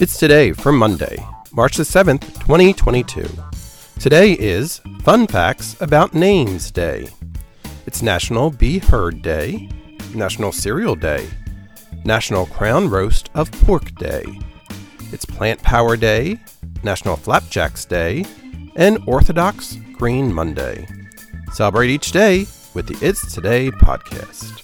It's today from Monday, March the 7th, 2022. Today is Fun Facts About Names Day. It's National Be Heard Day, National Cereal Day, National Crown Roast of Pork Day. It's Plant Power Day, National Flapjacks Day, and Orthodox Green Monday. Celebrate each day with the It's Today podcast.